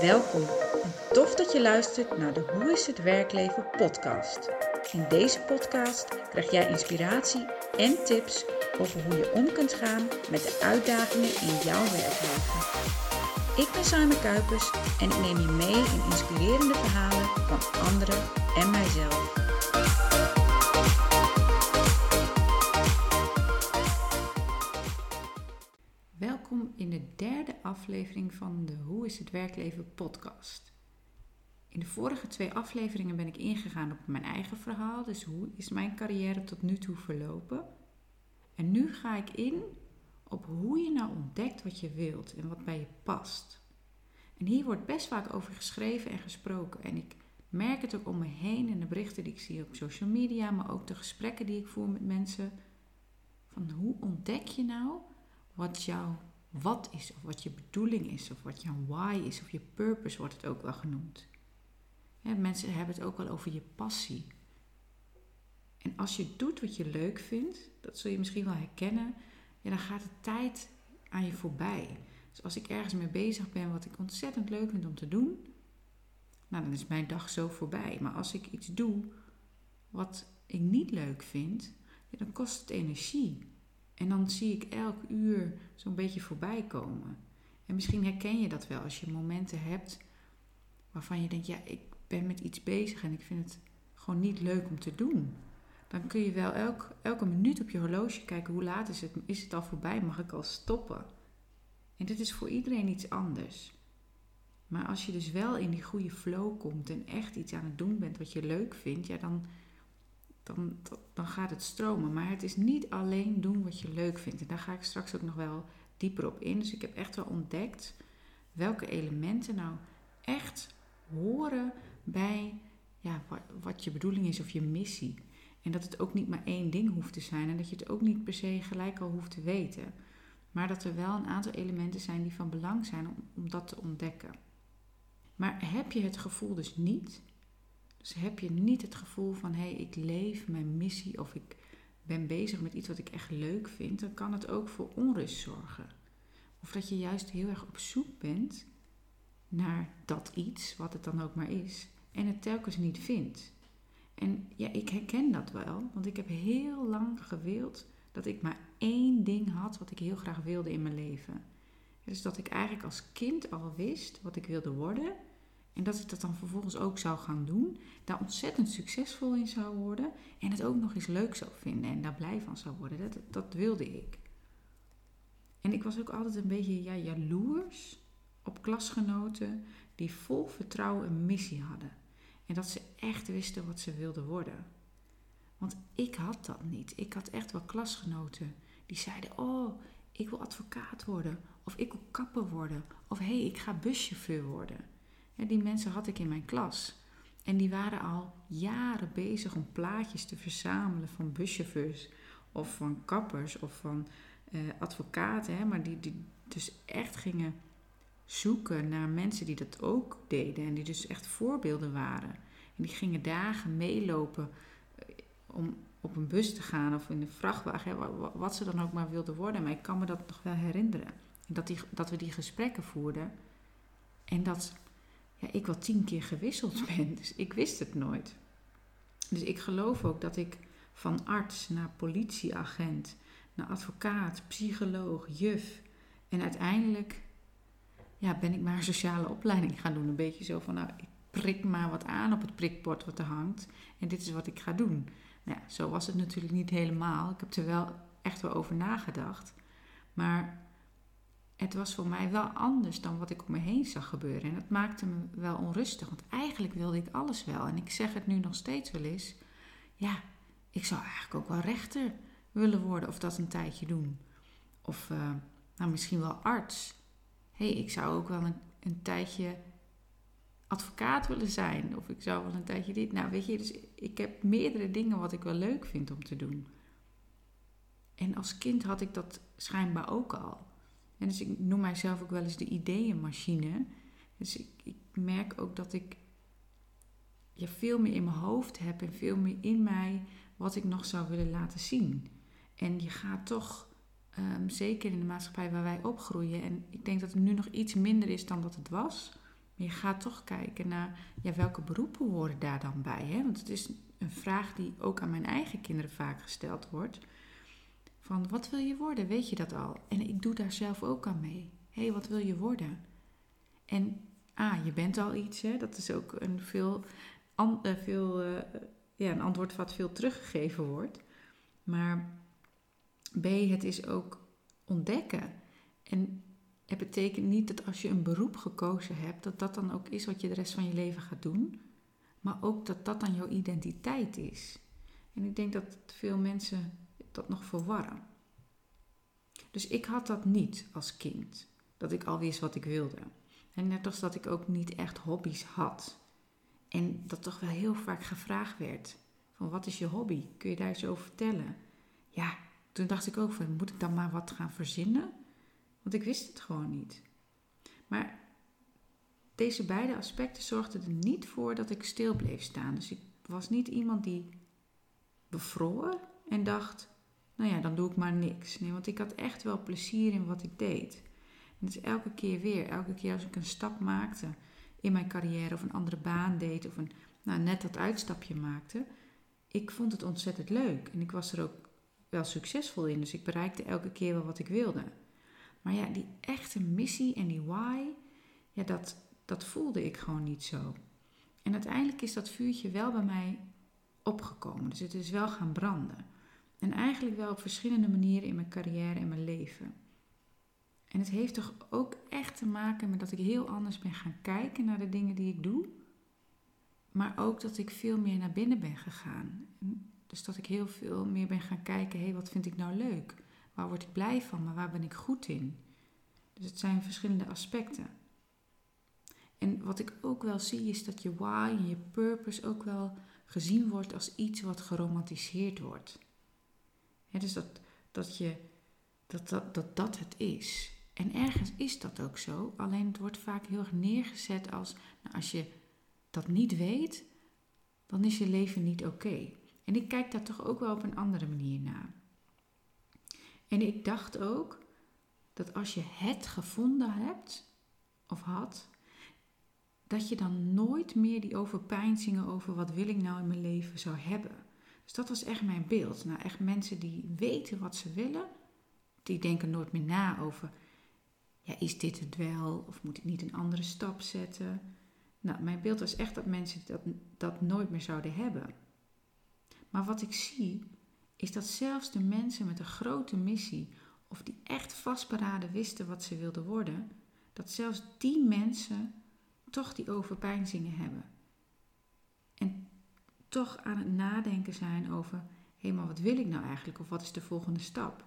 Welkom en tof dat je luistert naar de Hoe is het werkleven podcast. In deze podcast krijg jij inspiratie en tips over hoe je om kunt gaan met de uitdagingen in jouw werkleven. Ik ben Simon Kuipers en ik neem je mee in inspirerende verhalen van anderen en mijzelf. Aflevering van de Hoe is het werkleven podcast. In de vorige twee afleveringen ben ik ingegaan op mijn eigen verhaal, dus hoe is mijn carrière tot nu toe verlopen. En nu ga ik in op hoe je nou ontdekt wat je wilt en wat bij je past. En hier wordt best vaak over geschreven en gesproken. En ik merk het ook om me heen in de berichten die ik zie op social media, maar ook de gesprekken die ik voer met mensen. Van hoe ontdek je nou wat jouw wat is, of wat je bedoeling is, of wat jouw why is, of je purpose wordt het ook wel genoemd. mensen hebben het ook wel over je passie. En als je doet wat je leuk vindt, dat zul je misschien wel herkennen, dan gaat de tijd aan je voorbij. Dus als ik ergens mee bezig ben wat ik ontzettend leuk vind om te doen, nou, dan is mijn dag zo voorbij. Maar als ik iets doe wat ik niet leuk vind, ja, dan kost het energie. En dan zie ik elk uur zo'n beetje voorbij komen. En misschien herken je dat wel als je momenten hebt waarvan je denkt, ja, ik ben met iets bezig en ik vind het gewoon niet leuk om te doen. Dan kun je wel elk, elke minuut op je horloge kijken, hoe laat is het? Is het al voorbij? Mag ik al stoppen? En dit is voor iedereen iets anders. Maar als je dus wel in die goede flow komt en echt iets aan het doen bent wat je leuk vindt, ja, dan, dan, dan gaat het stromen. Maar het is niet alleen doen wat je leuk vindt. En daar ga ik straks ook nog wel dieper op in. Dus ik heb echt wel ontdekt welke elementen nou echt horen bij ja, wat, je bedoeling is of je missie. En dat het ook niet maar één ding hoeft te zijn en dat je het ook niet per se gelijk al hoeft te weten. Maar dat er wel een aantal elementen zijn die van belang zijn om dat te ontdekken. Maar heb je het gevoel dus niet, dus heb je niet het gevoel van hé, hey, ik leef mijn missie of ik ben bezig met iets wat ik echt leuk vind, dan kan het ook voor onrust zorgen. Of dat je juist heel erg op zoek bent naar dat iets, wat het dan ook maar is, en het telkens niet vindt. En ja, ik herken dat wel, want ik heb heel lang gewild dat ik maar één ding had wat ik heel graag wilde in mijn leven. Dus dat ik eigenlijk als kind al wist wat ik wilde worden en dat ik dat dan vervolgens ook zou gaan doen, daar ontzettend succesvol in zou worden en het ook nog eens leuk zou vinden en daar blij van zou worden. Dat, dat wilde ik. En ik was ook altijd een beetje ja, jaloers op klasgenoten die vol vertrouwen een missie hadden. En dat ze echt wisten wat ze wilden worden. Want ik had dat niet. Ik had echt wel klasgenoten die zeiden: Oh, ik wil advocaat worden. Of ik wil kapper worden. Of hé, hey, ik ga buschauffeur worden. Die mensen had ik in mijn klas. En die waren al jaren bezig om plaatjes te verzamelen van buschauffeurs. Of van kappers of van eh, advocaten. Hè, maar die, die dus echt gingen zoeken naar mensen die dat ook deden. En die dus echt voorbeelden waren. En die gingen dagen meelopen eh, om op een bus te gaan of in een vrachtwagen. Wat ze dan ook maar wilden worden. Maar ik kan me dat nog wel herinneren. Dat, die, dat we die gesprekken voerden. En dat ja, ik wel tien keer gewisseld ben. Dus ik wist het nooit. Dus ik geloof ook dat ik van arts naar politieagent, naar advocaat, psycholoog, juf en uiteindelijk ja, ben ik maar een sociale opleiding gaan doen. Een beetje zo van, nou, ik prik maar wat aan op het prikbord wat er hangt en dit is wat ik ga doen. Nou ja, zo was het natuurlijk niet helemaal. Ik heb er wel echt wel over nagedacht. Maar het was voor mij wel anders dan wat ik om me heen zag gebeuren. En dat maakte me wel onrustig, want eigenlijk wilde ik alles wel. En ik zeg het nu nog steeds wel eens. Ja, ik zou eigenlijk ook wel rechter willen worden of dat een tijdje doen. Of uh, nou, misschien wel arts. Hé, hey, ik zou ook wel een, een tijdje advocaat willen zijn. Of ik zou wel een tijdje dit. Nou, weet je, dus ik heb meerdere dingen wat ik wel leuk vind om te doen. En als kind had ik dat schijnbaar ook al. En dus ik noem mijzelf ook wel eens de ideeënmachine. Dus ik, ik merk ook dat ik ja, veel meer in mijn hoofd heb en veel meer in mij wat ik nog zou willen laten zien. En je gaat toch Ehm, zeker in de maatschappij waar wij opgroeien. En ik denk dat het nu nog iets minder is dan dat het was. Maar je gaat toch kijken naar ja, welke beroepen horen daar dan bij. Hè? Want het is een vraag die ook aan mijn eigen kinderen vaak gesteld wordt. Van wat wil je worden? Weet je dat al? En ik doe daar zelf ook aan mee. Hé, hey, wat wil je worden? En ah, je bent al iets. Hè? Dat is ook een, veel, uh, veel, uh, ja, een antwoord wat veel teruggegeven wordt. Maar B, het is ook ontdekken. En het betekent niet dat als je een beroep gekozen hebt, dat dat dan ook is wat je de rest van je leven gaat doen. Maar ook dat dat dan jouw identiteit is. En ik denk dat veel mensen dat nog verwarren. Dus ik had dat niet als kind. Dat ik al wist wat ik wilde. En net als dat ik ook niet echt hobby's had. En dat toch wel heel vaak gevraagd werd. Van wat is je hobby? Kun je daar eens over vertellen? Ja, toen dacht ik ook van moet ik dan maar wat gaan verzinnen? Want ik wist het gewoon niet. Maar deze beide aspecten zorgden er niet voor dat ik stil bleef staan. Dus ik was niet iemand die bevroor en dacht, nou ja, dan doe ik maar niks. Nee, want ik had echt wel plezier in wat ik deed. En dus elke keer weer, elke keer als ik een stap maakte in mijn carrière of een andere baan deed of een, nou, net dat uitstapje maakte, ik vond het ontzettend leuk. En ik was er ook wel succesvol in. Dus ik bereikte elke keer wel wat ik wilde. Maar ja, die echte missie en die why, ja, dat, dat voelde ik gewoon niet zo. En uiteindelijk is dat vuurtje wel bij mij opgekomen. Dus het is wel gaan branden. En eigenlijk wel op verschillende manieren in mijn carrière en mijn leven. En het heeft toch ook echt te maken met dat ik heel anders ben gaan kijken naar de dingen die ik doe. Maar ook dat ik veel meer naar binnen ben gegaan. Dus dat ik heel veel meer ben gaan kijken, hé, hey, wat vind ik nou leuk? Waar word ik blij van, waar ben ik goed in? Dus het zijn verschillende aspecten. En wat ik ook wel zie is dat je why en je purpose ook wel gezien wordt als iets wat geromantiseerd wordt. Dus dat, dat, je, dat, dat, dat dat het is. En ergens is dat ook zo, alleen het wordt vaak heel erg neergezet als, nou, als je dat niet weet, dan is je leven niet oké. En ik kijk daar toch ook wel op een andere manier naar. En ik dacht ook dat als je het gevonden hebt of had, dat je dan nooit meer die overpeinzingen over wat wil ik nou in mijn leven zou hebben. Dus dat was echt mijn beeld. Nou, echt mensen die weten wat ze willen, die denken nooit meer na over, ja, is dit het wel? Of moet ik niet een andere stap zetten? Nou, mijn beeld was echt dat mensen dat, dat nooit meer zouden hebben. Maar wat ik zie, is dat zelfs de mensen met een grote missie, of die echt vastberaden wisten wat ze wilden worden, dat zelfs die mensen toch die overpeinzingen hebben. En toch aan het nadenken zijn over, hé, maar wat wil ik nou eigenlijk? Of wat is de volgende stap?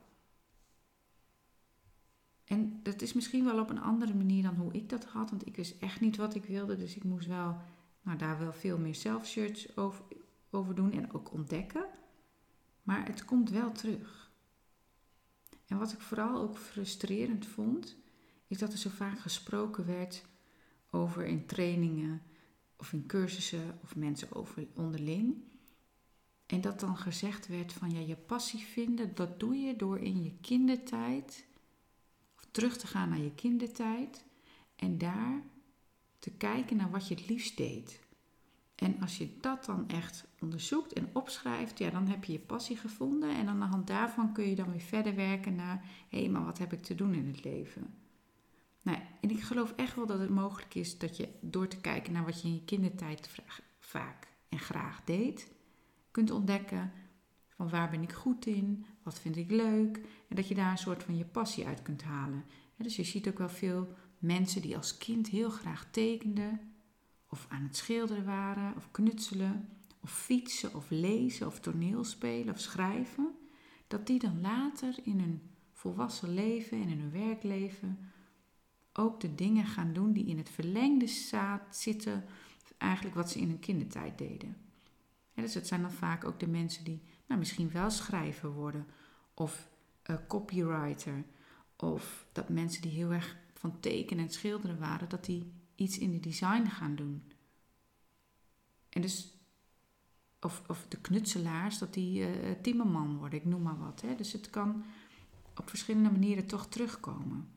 En dat is misschien wel op een andere manier dan hoe ik dat had, want ik wist echt niet wat ik wilde. Dus ik moest wel, nou, daar wel veel meer self-search over, over doen en ook ontdekken. Maar het komt wel terug. En wat ik vooral ook frustrerend vond, is dat er zo vaak gesproken werd over in trainingen of in cursussen of mensen over onderling. En dat dan gezegd werd van ja, je passie vinden, dat doe je door in je kindertijd of terug te gaan naar je kindertijd en daar te kijken naar wat je het liefst deed. En als je dat dan echt onderzoekt en opschrijft, ja, dan heb je je passie gevonden. En aan de hand daarvan kun je dan weer verder werken naar, hé, hey, maar wat heb ik te doen in het leven? En ik geloof echt wel dat het mogelijk is dat je door te kijken naar wat je in je kindertijd vaak en graag deed, kunt ontdekken van waar ben ik goed in, wat vind ik leuk, en dat je daar een soort van je passie uit kunt halen. dus je ziet ook wel veel mensen die als kind heel graag tekenden, of aan het schilderen waren, of knutselen, of fietsen, of lezen, of toneelspelen, of schrijven, dat die dan later in hun volwassen leven en in hun werkleven ook de dingen gaan doen die in het verlengde staat zitten, eigenlijk wat ze in hun kindertijd deden. dus het zijn dan vaak ook de mensen die nou, misschien wel schrijver worden, of uh, copywriter, of dat mensen die heel erg van tekenen en schilderen waren, dat die iets in de design gaan doen. En dus, of, of de knutselaars, dat die uh, timmerman worden, ik noem maar wat. Hè. Dus het kan, op verschillende manieren toch terugkomen.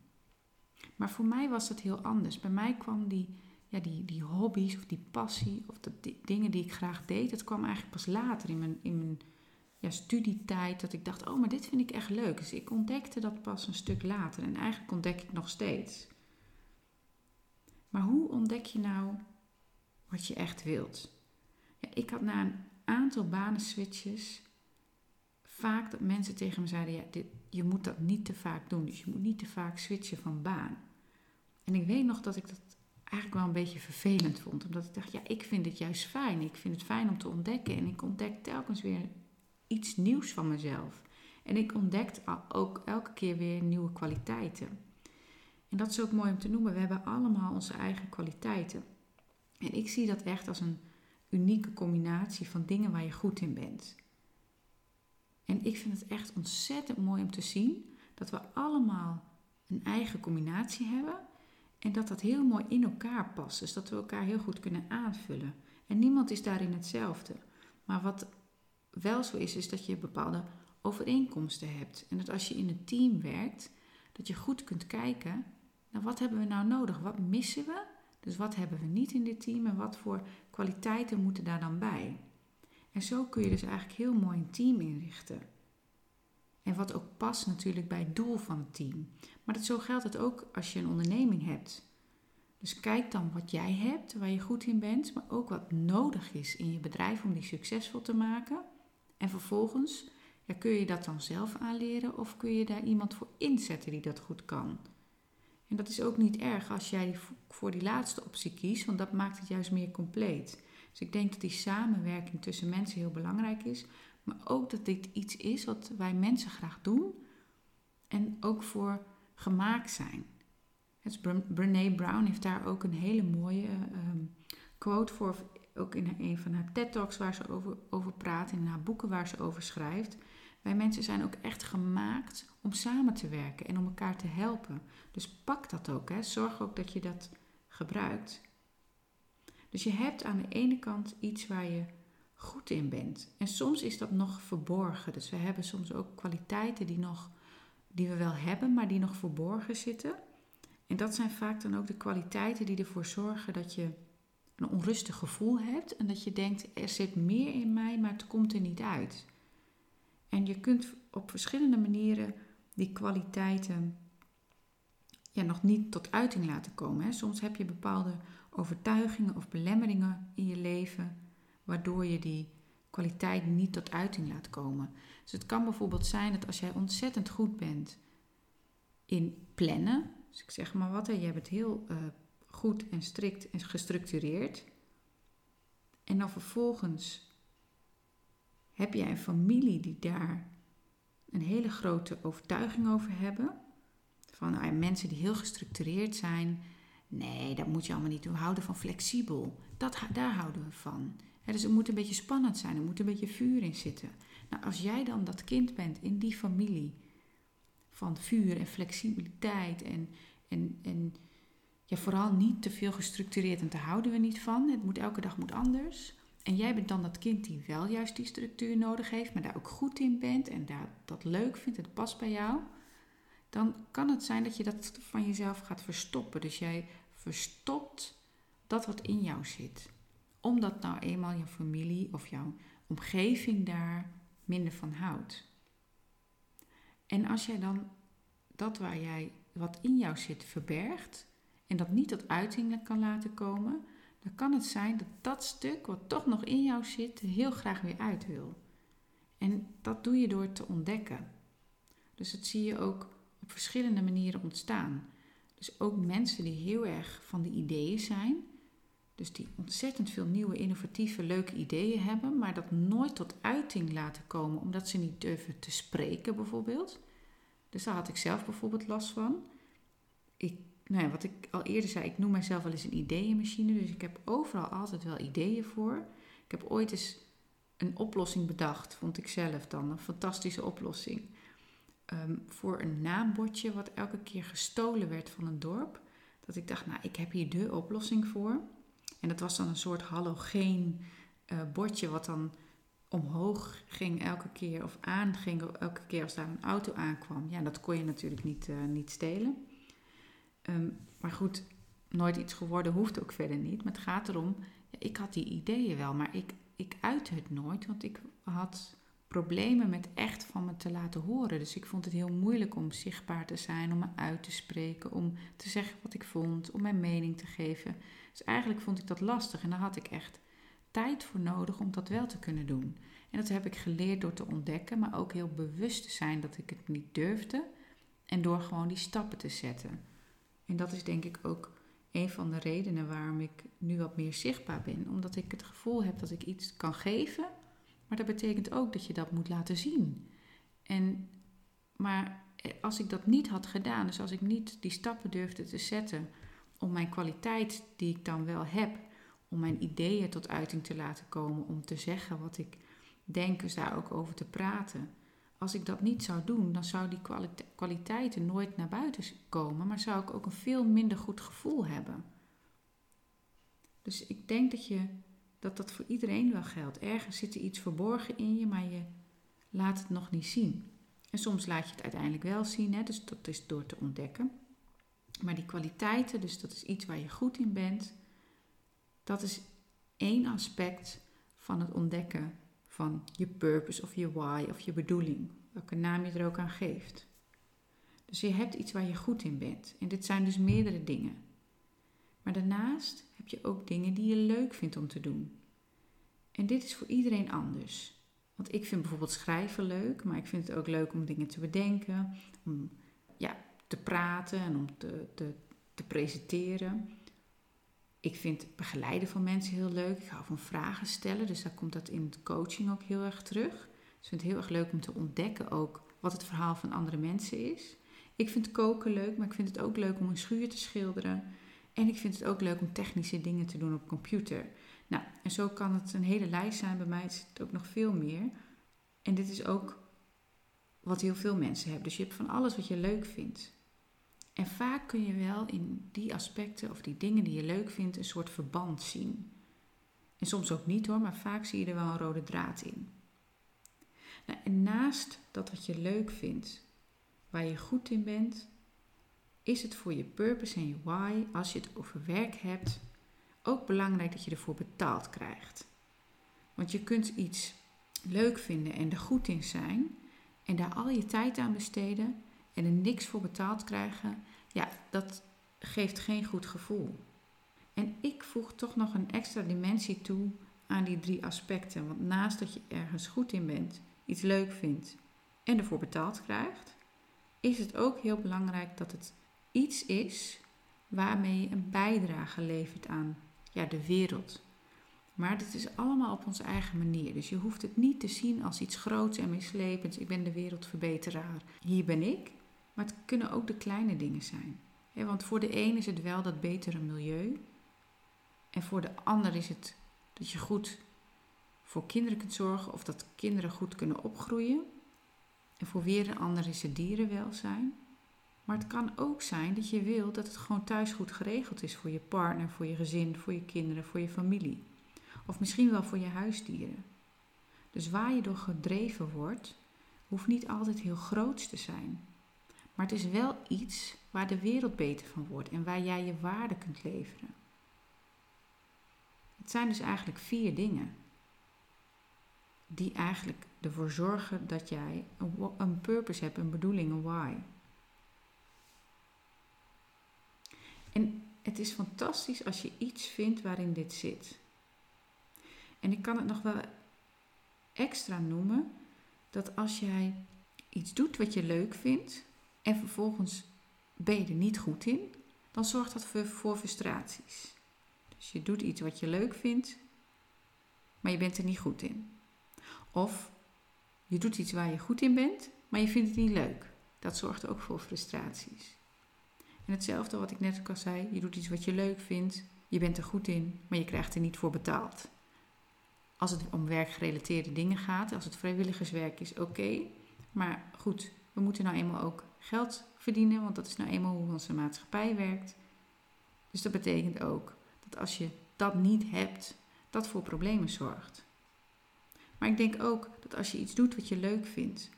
Maar voor mij was dat heel anders. Bij mij kwam die, ja, die, die hobby's of die passie of de, dingen die ik graag deed, dat kwam eigenlijk pas later in mijn, in mijn ja, studietijd. Dat ik dacht, oh, maar dit vind ik echt leuk. Dus ik ontdekte dat pas een stuk later. En eigenlijk ontdek ik nog steeds. Maar hoe ontdek je nou wat je echt wilt? Ja, ik had na een aantal banenswitches vaak dat mensen tegen me zeiden: ja, dit, je moet dat niet te vaak doen. Dus je moet niet te vaak switchen van baan. En ik weet nog dat ik dat eigenlijk wel een beetje vervelend vond. Omdat ik dacht: ja, ik vind het juist fijn. Ik vind het fijn om te ontdekken. En ik ontdek telkens weer iets nieuws van mezelf. En ik ontdekte ook elke keer weer nieuwe kwaliteiten. En dat is ook mooi om te noemen. We hebben allemaal onze eigen kwaliteiten. En ik zie dat echt als een unieke combinatie van dingen waar je goed in bent. En ik vind het echt ontzettend mooi om te zien dat we allemaal een eigen combinatie hebben en dat dat heel mooi in elkaar past. Dus dat we elkaar heel goed kunnen aanvullen. En niemand is daarin hetzelfde. Maar wat wel zo is, is dat je bepaalde overeenkomsten hebt. En dat als je in een team werkt, dat je goed kunt kijken naar wat hebben we nou nodig? Wat missen we? Dus wat hebben we niet in dit team en wat voor kwaliteiten moeten daar dan bij? En zo kun je dus eigenlijk heel mooi een team inrichten. En wat ook past natuurlijk bij het doel van het team. Maar dat, zo geldt het ook als je een onderneming hebt. Dus kijk dan wat jij hebt, waar je goed in bent, maar ook wat nodig is in je bedrijf om die succesvol te maken. En vervolgens kun je dat dan zelf aanleren of kun je daar iemand voor inzetten die dat goed kan. En dat is ook niet erg als jij voor die laatste optie kiest, want dat maakt het juist meer compleet. Dus ik denk dat die samenwerking tussen mensen heel belangrijk is, maar ook dat dit iets is wat wij mensen graag doen en ook voor gemaakt zijn. Brene Brown heeft daar ook een hele mooie ehm, quote voor, ook in een van haar TED Talks waar ze over, over praat, in haar boeken waar ze over schrijft. Wij mensen zijn ook echt gemaakt om samen te werken en om elkaar te helpen. Dus pak dat ook. Hè. Zorg ook dat je dat gebruikt. Dus je hebt aan de ene kant iets waar je goed in bent. En soms is dat nog verborgen. Dus we hebben soms ook kwaliteiten die, nog, die we wel hebben, maar die nog verborgen zitten. En dat zijn vaak dan ook de kwaliteiten die ervoor zorgen dat je een onrustig gevoel hebt en dat je denkt er zit meer in mij, maar het komt er niet uit. En je kunt op verschillende manieren die kwaliteiten ja, nog niet tot uiting laten komen. Hè. Soms heb je bepaalde overtuigingen of belemmeringen in je leven, waardoor je die kwaliteit niet tot uiting laat komen. Dus het kan bijvoorbeeld zijn dat als jij ontzettend goed bent in plannen, dus ik zeg maar wat, hè, je bent heel uh, goed en strikt en gestructureerd, en dan vervolgens heb jij een familie die daar een hele grote overtuiging over hebben. Van nou, mensen die heel gestructureerd zijn. Nee, dat moet je allemaal niet doen. We houden van flexibel. Dat, daar houden we van. Dus het moet een beetje spannend zijn. Er moet een beetje vuur in zitten. Nou, als jij dan dat kind bent in die familie van vuur en flexibiliteit en, en, en ja, vooral niet te veel gestructureerd en daar houden we niet van. Het moet elke dag moet anders. En jij bent dan dat kind die wel juist die structuur nodig heeft, maar daar ook goed in bent en daar, dat leuk vindt, het past bij jou. Dan kan het zijn dat je dat van jezelf gaat verstoppen. Dus jij verstopt dat wat in jou zit. Omdat nou eenmaal je familie of jouw omgeving daar minder van houdt. En als jij dan dat waar jij wat in jou zit verbergt en dat niet tot uiting kan laten komen, dan kan het zijn dat dat stuk wat toch nog in jou zit, heel graag weer uit wil. En dat doe je door te ontdekken. Dus dat zie je ook op verschillende manieren ontstaan. Dus ook mensen die heel erg van die ideeën zijn, dus die ontzettend veel nieuwe, innovatieve, leuke ideeën hebben, maar dat nooit tot uiting laten komen omdat ze niet durven te spreken, bijvoorbeeld. Dus daar had ik zelf bijvoorbeeld last van. Ik nou ja, wat ik al eerder zei, ik noem mijzelf wel eens een ideeënmachine. Dus ik heb overal altijd wel ideeën voor. Ik heb ooit eens een oplossing bedacht, vond ik zelf dan. Een fantastische oplossing. Ehm, voor een naambordje wat elke keer gestolen werd van een dorp. Dat ik dacht, nou, ik heb hier de oplossing voor. En dat was dan een soort halogeen uh, bordje wat dan omhoog ging elke keer of aanging elke keer als daar een auto aankwam. Ja, dat kon je natuurlijk niet, uh, niet stelen. Ehm, maar goed, nooit iets geworden hoeft ook verder niet. Maar het gaat erom, ik had die ideeën wel, maar ik, ik uitte het nooit, want ik had problemen met echt van me te laten horen. Dus ik vond het heel moeilijk om zichtbaar te zijn, om me uit te spreken, om te zeggen wat ik vond, om mijn mening te geven. Dus eigenlijk vond ik dat lastig en daar had ik echt tijd voor nodig om dat wel te kunnen doen. En dat heb ik geleerd door te ontdekken, maar ook heel bewust te zijn dat ik het niet durfde en door gewoon die stappen te zetten. En dat is denk ik ook een van de redenen waarom ik nu wat meer zichtbaar ben, omdat ik het gevoel heb dat ik iets kan geven, maar dat betekent ook dat je dat moet laten zien. En, maar als ik dat niet had gedaan, dus als ik niet die stappen durfde te zetten om mijn kwaliteit die ik dan wel heb, om mijn ideeën tot uiting te laten komen, om te zeggen wat ik denk, dus daar ook over te praten. Als ik dat niet zou doen, dan zou die kwaliteiten nooit naar buiten komen, maar zou ik ook een veel minder goed gevoel hebben. Dus ik denk dat je dat dat voor iedereen wel geldt. Ergens zit er iets verborgen in je, maar je laat het nog niet zien. En soms laat je het uiteindelijk wel zien, hè? dus dat is door te ontdekken. Maar die kwaliteiten, dus dat is iets waar je goed in bent, dat is één aspect van het ontdekken van je purpose of je why of je bedoeling, welke naam je er ook aan geeft. Dus je hebt iets waar je goed in bent. En dit zijn dus meerdere dingen. Maar daarnaast heb je ook dingen die je leuk vindt om te doen. En dit is voor iedereen anders. Want ik vind bijvoorbeeld schrijven leuk, maar ik vind het ook leuk om dingen te bedenken, om ja, te praten en om te, te, te presenteren. Ik vind begeleiden van mensen heel leuk. Ik hou van vragen stellen, dus daar komt dat in de coaching ook heel erg terug. Ik vind het heel erg leuk om te ontdekken ook wat het verhaal van andere mensen is. Ik vind koken leuk, maar ik vind het ook leuk om een schuur te schilderen. En ik vind het ook leuk om technische dingen te doen op computer. Nou, en zo kan het een hele lijst zijn. Bij mij is het ook nog veel meer. En dit is ook wat heel veel mensen hebben. Dus je hebt van alles wat je leuk vindt. En vaak kun je wel in die aspecten of die dingen die je leuk vindt een soort verband zien. En soms ook niet hoor, maar vaak zie je er wel een rode draad in. Nou, en naast dat wat je leuk vindt, waar je goed in bent, is het voor je purpose en je why, als je het over werk hebt, ook belangrijk dat je ervoor betaald krijgt. Want je kunt iets leuk vinden en er goed in zijn en daar al je tijd aan besteden en er niks voor betaald krijgen, ja, dat geeft geen goed gevoel. En ik voeg toch nog een extra dimensie toe aan die drie aspecten. Want naast dat je ergens goed in bent, iets leuk vindt en ervoor betaald krijgt, is het ook heel belangrijk dat het iets is waarmee je een bijdrage levert aan ja, de wereld. Maar dit is allemaal op onze eigen manier. Dus je hoeft het niet te zien als iets groots en mislepends. Ik ben de wereldverbeteraar. Hier ben ik. Maar het kunnen ook de kleine dingen zijn. want voor de een is het wel dat betere milieu. En voor de ander is het dat je goed voor kinderen kunt zorgen of dat kinderen goed kunnen opgroeien. En voor weer een ander is het dierenwelzijn. Maar het kan ook zijn dat je wilt dat het gewoon thuis goed geregeld is voor je partner, voor je gezin, voor je kinderen, voor je familie. Of misschien wel voor je huisdieren. Dus waar je door gedreven wordt, hoeft niet altijd heel groot te zijn. Maar het is wel iets waar de wereld beter van wordt en waar jij je waarde kunt leveren. Het zijn dus eigenlijk vier dingen die eigenlijk ervoor zorgen dat jij een, purpose hebt, een bedoeling, een why. En het is fantastisch als je iets vindt waarin dit zit. En ik kan het nog wel extra noemen dat als jij iets doet wat je leuk vindt en vervolgens ben je er niet goed in, dan zorgt dat voor, frustraties. Dus je doet iets wat je leuk vindt, maar je bent er niet goed in. Of je doet iets waar je goed in bent, maar je vindt het niet leuk. Dat zorgt ook voor frustraties. En hetzelfde wat ik net ook al zei, je doet iets wat je leuk vindt, je bent er goed in, maar je krijgt er niet voor betaald. Als het om werkgerelateerde dingen gaat, als het vrijwilligerswerk is, oké. Maar goed, we moeten nou eenmaal ook geld verdienen, want dat is nou eenmaal hoe onze maatschappij werkt. Dus dat betekent ook dat als je dat niet hebt, dat voor problemen zorgt. Maar ik denk ook dat als je iets doet wat je leuk vindt,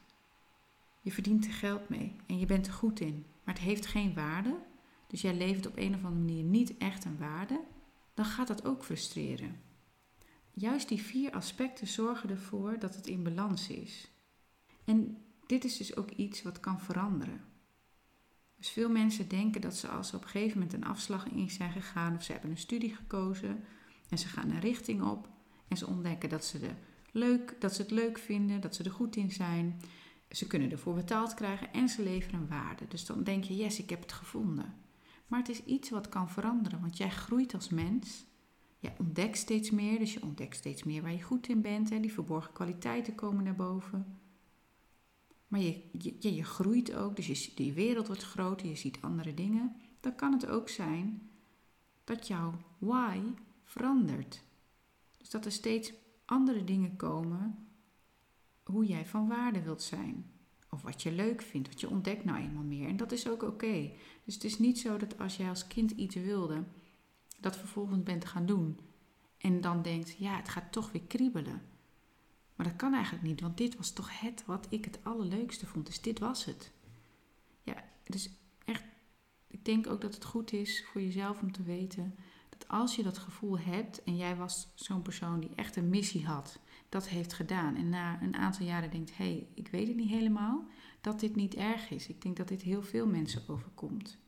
je verdient er geld mee en je bent er goed in, maar het heeft geen waarde, dus jij levert op een of andere manier niet echt een waarde, dan gaat dat ook frustreren. Juist die vier aspecten zorgen ervoor dat het in balans is. En dit is dus ook iets wat kan veranderen. Dus veel mensen denken dat ze als ze op een gegeven moment een afslag in zijn gegaan of ze hebben een studie gekozen en ze gaan een richting op en ze ontdekken dat ze, de leuk, dat ze het leuk vinden, dat ze er goed in zijn. Ze kunnen ervoor betaald krijgen en ze leveren waarde. Dus dan denk je, yes, ik heb het gevonden. Maar het is iets wat kan veranderen, want jij groeit als mens. Je ontdekt steeds meer, dus je ontdekt steeds meer waar je goed in bent. En die verborgen kwaliteiten komen naar boven. Maar je, je, je groeit ook, dus je, die wereld wordt groter, je ziet andere dingen. Dan kan het ook zijn dat jouw why verandert. Dus dat er steeds andere dingen komen hoe jij van waarde wilt zijn. Of wat je leuk vindt, wat je ontdekt nou eenmaal meer. En dat is ook oké. Dus het is niet zo dat als jij als kind iets wilde, dat vervolgens bent gaan doen. En dan denkt, ja, het gaat toch weer kriebelen. Maar dat kan eigenlijk niet, want dit was toch het wat ik het allerleukste vond. Dus dit was het. Ja, dus echt, ik denk ook dat het goed is voor jezelf om te weten dat als je dat gevoel hebt en jij was zo'n persoon die echt een missie had, dat heeft gedaan en na een aantal jaren denkt, hé, hey, ik weet het niet helemaal, dat dit niet erg is. Ik denk dat dit heel veel mensen overkomt.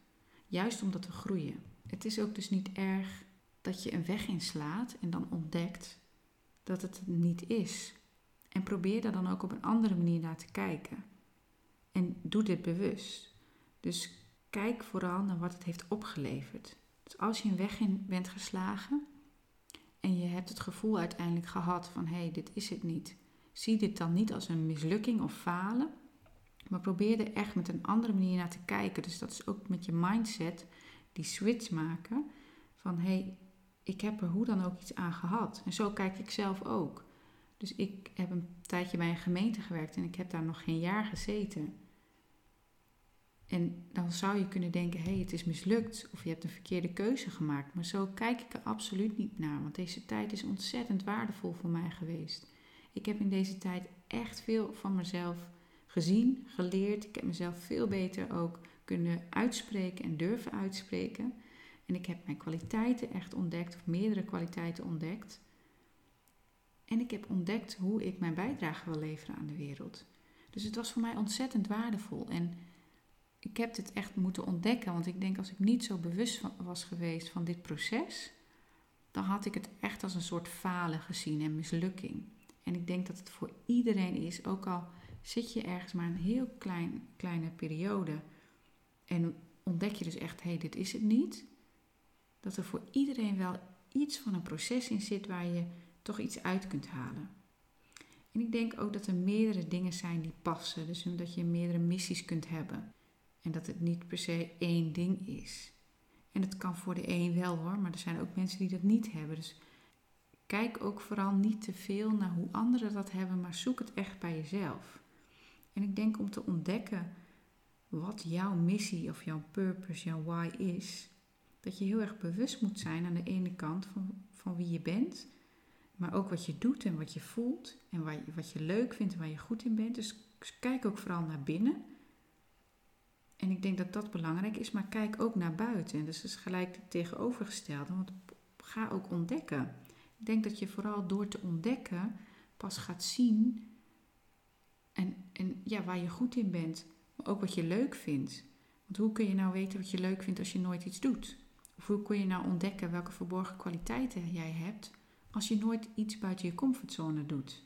Juist omdat we groeien. Het is ook dus niet erg dat je een weg inslaat en dan ontdekt dat het niet is. En probeer daar dan ook op een andere manier naar te kijken. En doe dit bewust. Dus kijk vooral naar wat het heeft opgeleverd. Dus als je een weg in bent geslagen en je hebt het gevoel uiteindelijk gehad van hé, hey, dit is het niet. Zie dit dan niet als een mislukking of falen, maar probeer er echt met een andere manier naar te kijken. Dus dat is ook met je mindset die switch maken van hé, hey, ik heb er hoe dan ook iets aan gehad. En zo kijk ik zelf ook. Dus ik heb een tijdje bij een gemeente gewerkt en ik heb daar nog geen jaar gezeten. En dan zou je kunnen denken, hé, hey, het is mislukt of je hebt een verkeerde keuze gemaakt. Maar zo kijk ik er absoluut niet naar, want deze tijd is ontzettend waardevol voor mij geweest. Ik heb in deze tijd echt veel van mezelf gezien, geleerd. Ik heb mezelf veel beter ook kunnen uitspreken en durven uitspreken. En ik heb mijn kwaliteiten echt ontdekt, of meerdere kwaliteiten ontdekt. En ik heb ontdekt hoe ik mijn bijdrage wil leveren aan de wereld. Dus het was voor mij ontzettend waardevol. En ik heb dit echt moeten ontdekken, want ik denk als ik niet zo bewust was geweest van dit proces, dan had ik het echt als een soort falen gezien en mislukking. En ik denk dat het voor iedereen is, ook al zit je ergens maar een heel klein, kleine periode en ontdek je dus echt, hé, hey, dit is het niet. Dat er voor iedereen wel iets van een proces in zit waar je toch iets uit kunt halen. En ik denk ook dat er meerdere dingen zijn die passen. Dus dat je meerdere missies kunt hebben. En dat het niet per se één ding is. En dat kan voor de een wel hoor, maar er zijn ook mensen die dat niet hebben. Dus kijk ook vooral niet te veel naar hoe anderen dat hebben, maar zoek het echt bij jezelf. En ik denk om te ontdekken wat jouw missie of jouw purpose, jouw why is, dat je heel erg bewust moet zijn aan de ene kant van, van wie je bent, maar ook wat je doet en wat je voelt en je, wat je leuk vindt en waar je goed in bent. Dus kijk ook vooral naar binnen. En ik denk dat dat belangrijk is, maar kijk ook naar buiten. En dus is gelijk het tegenovergestelde, want ga ook ontdekken. Ik denk dat je vooral door te ontdekken pas gaat zien en, en ja, waar je goed in bent, maar ook wat je leuk vindt. Want hoe kun je nou weten wat je leuk vindt als je nooit iets doet? Of hoe kun je nou ontdekken welke verborgen kwaliteiten jij hebt als je nooit iets buiten je comfortzone doet?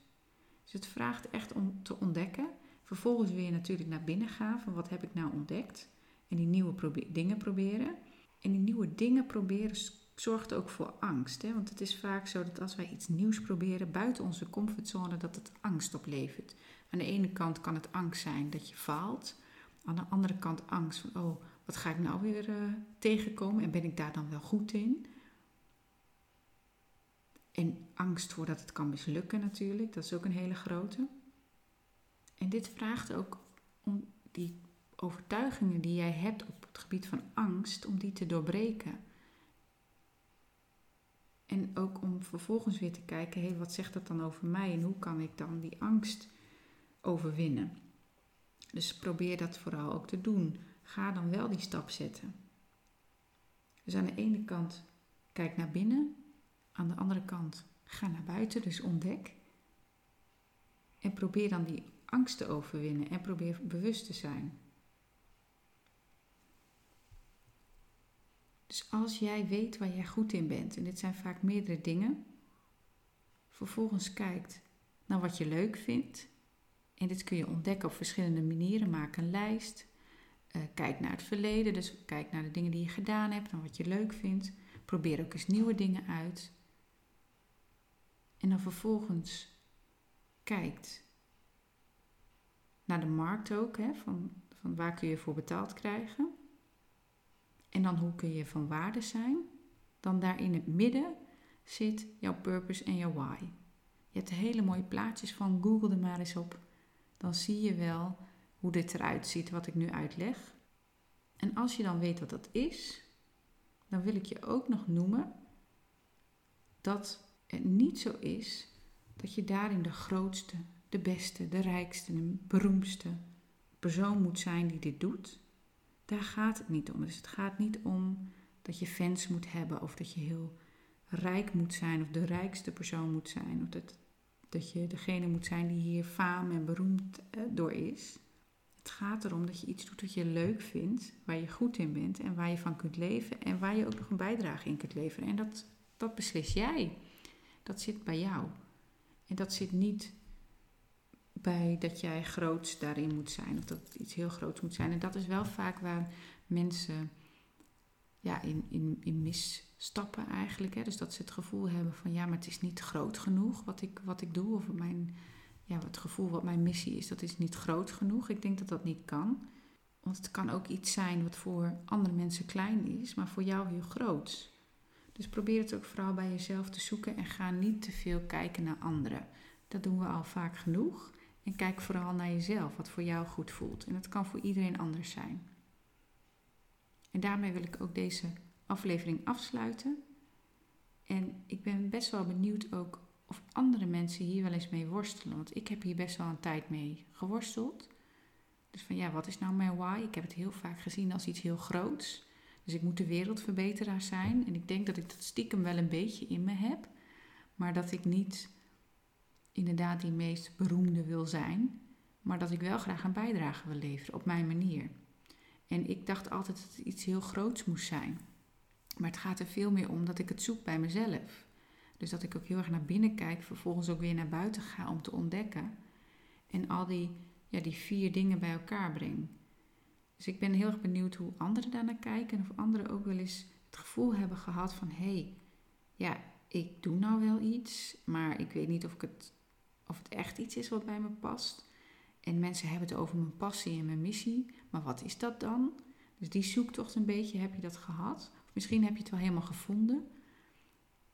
Dus het vraagt echt om te ontdekken Vervolgens weer natuurlijk naar binnen gaan van wat heb ik nou ontdekt. En die nieuwe dingen proberen. En die nieuwe dingen proberen zorgt ook voor angst. Hè? Want het is vaak zo dat als wij iets nieuws proberen buiten onze comfortzone, dat het angst oplevert. Aan de ene kant kan het angst zijn dat je faalt. Aan de andere kant angst van, oh, wat ga ik nou weer uh, tegenkomen en ben ik daar dan wel goed in? En angst voor dat het kan mislukken natuurlijk, dat is ook een hele grote. En dit vraagt ook om die overtuigingen die jij hebt op het gebied van angst, om die te doorbreken. En ook om vervolgens weer te kijken, hé, hey, wat zegt dat dan over mij en hoe kan ik dan die angst overwinnen? Dus probeer dat vooral ook te doen. Ga dan wel die stap zetten. Dus aan de ene kant kijk naar binnen, aan de andere kant ga naar buiten, dus ontdek. En probeer dan die angst te overwinnen en probeer bewust te zijn. Dus als jij weet waar jij goed in bent, en dit zijn vaak meerdere dingen, vervolgens kijkt naar wat je leuk vindt. En dit kun je ontdekken op verschillende manieren. Maak een lijst. Uh, kijk naar het verleden, dus kijk naar de dingen die je gedaan hebt en wat je leuk vindt. Probeer ook eens nieuwe dingen uit. En dan vervolgens kijkt naar de markt ook, hè, van, van waar kun je voor betaald krijgen. En dan hoe kun je van waarde zijn. Dan daar in het midden zit jouw purpose en jouw why. Je hebt hele mooie plaatjes van, google er maar eens op. Dan zie je wel hoe dit eruit ziet, wat ik nu uitleg. En als je dan weet wat dat is, dan wil ik je ook nog noemen dat het niet zo is dat je daarin de grootste, de beste, de rijkste, de beroemdste persoon moet zijn die dit doet. Daar gaat het niet om. Dus het gaat niet om dat je fans moet hebben of dat je heel rijk moet zijn of de rijkste persoon moet zijn. Of dat, dat je degene moet zijn die hier faam en beroemd eh, door is. Het gaat erom dat je iets doet wat je leuk vindt, waar je goed in bent en waar je van kunt leven en waar je ook nog een bijdrage in kunt leveren. En dat, dat beslis jij. Dat zit bij jou. En dat zit niet bij dat jij groots daarin moet zijn. Of dat het iets heel groots moet zijn. En dat is wel vaak waar mensen ja, in, in, in misstappen eigenlijk. Hè. Dus dat ze het gevoel hebben van ja, maar het is niet groot genoeg wat ik, wat ik doe. Of mijn, ja, het gevoel wat mijn missie is, dat is niet groot genoeg. Ik denk dat dat niet kan. Want het kan ook iets zijn wat voor andere mensen klein is, maar voor jou heel groot. Dus probeer het ook vooral bij jezelf te zoeken en ga niet te veel kijken naar anderen. Dat doen we al vaak genoeg. En kijk vooral naar jezelf, wat voor jou goed voelt. En dat kan voor iedereen anders zijn. En daarmee wil ik ook deze aflevering afsluiten. En ik ben best wel benieuwd ook of andere mensen hier wel eens mee worstelen. Want ik heb hier best wel een tijd mee geworsteld. Dus van ja, wat is nou mijn why? Ik heb het heel vaak gezien als iets heel groots. Dus ik moet de wereldverbeteraar zijn. En ik denk dat ik dat stiekem wel een beetje in me heb. Maar dat ik niet inderdaad die meest beroemde wil zijn. Maar dat ik wel graag een bijdrage wil leveren op mijn manier. En ik dacht altijd dat het iets heel groots moest zijn. Maar het gaat er veel meer om dat ik het zoek bij mezelf. Dus dat ik ook heel erg naar binnen kijk, vervolgens ook weer naar buiten ga om te ontdekken. En al die, ja, die vier dingen bij elkaar breng. Dus ik ben heel erg benieuwd hoe anderen daarnaar kijken. En of anderen ook wel eens het gevoel hebben gehad van... hé, hey, ja, ik doe nou wel iets, maar ik weet niet of, ik het, of het echt iets is wat bij me past. En mensen hebben het over mijn passie en mijn missie. Maar wat is dat dan? Dus die zoektocht een beetje, heb je dat gehad? Of misschien heb je het wel helemaal gevonden.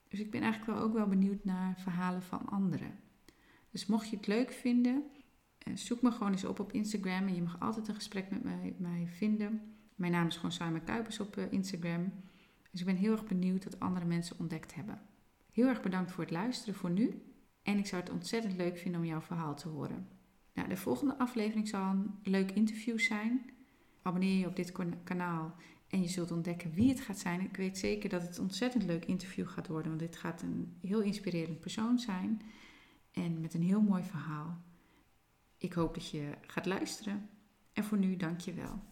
Dus ik ben eigenlijk wel ook wel benieuwd naar verhalen van anderen. Dus mocht je het leuk vinden, zoek me gewoon eens op op Instagram. En je mag altijd een gesprek met mij, mij vinden. Mijn naam is gewoon Simon Kuipers op eh, Instagram. Dus ik ben heel erg benieuwd wat andere mensen ontdekt hebben. Heel erg bedankt voor het luisteren voor nu. En ik zou het ontzettend leuk vinden om jouw verhaal te horen. Nou, de volgende aflevering zal een leuk interview zijn. Abonneer je op dit kanaal en je zult ontdekken wie het gaat zijn. Ik weet zeker dat het een ontzettend leuk interview gaat worden, want dit gaat een heel inspirerend persoon zijn en met een heel mooi verhaal. Ik hoop dat je gaat luisteren en voor nu dank je wel.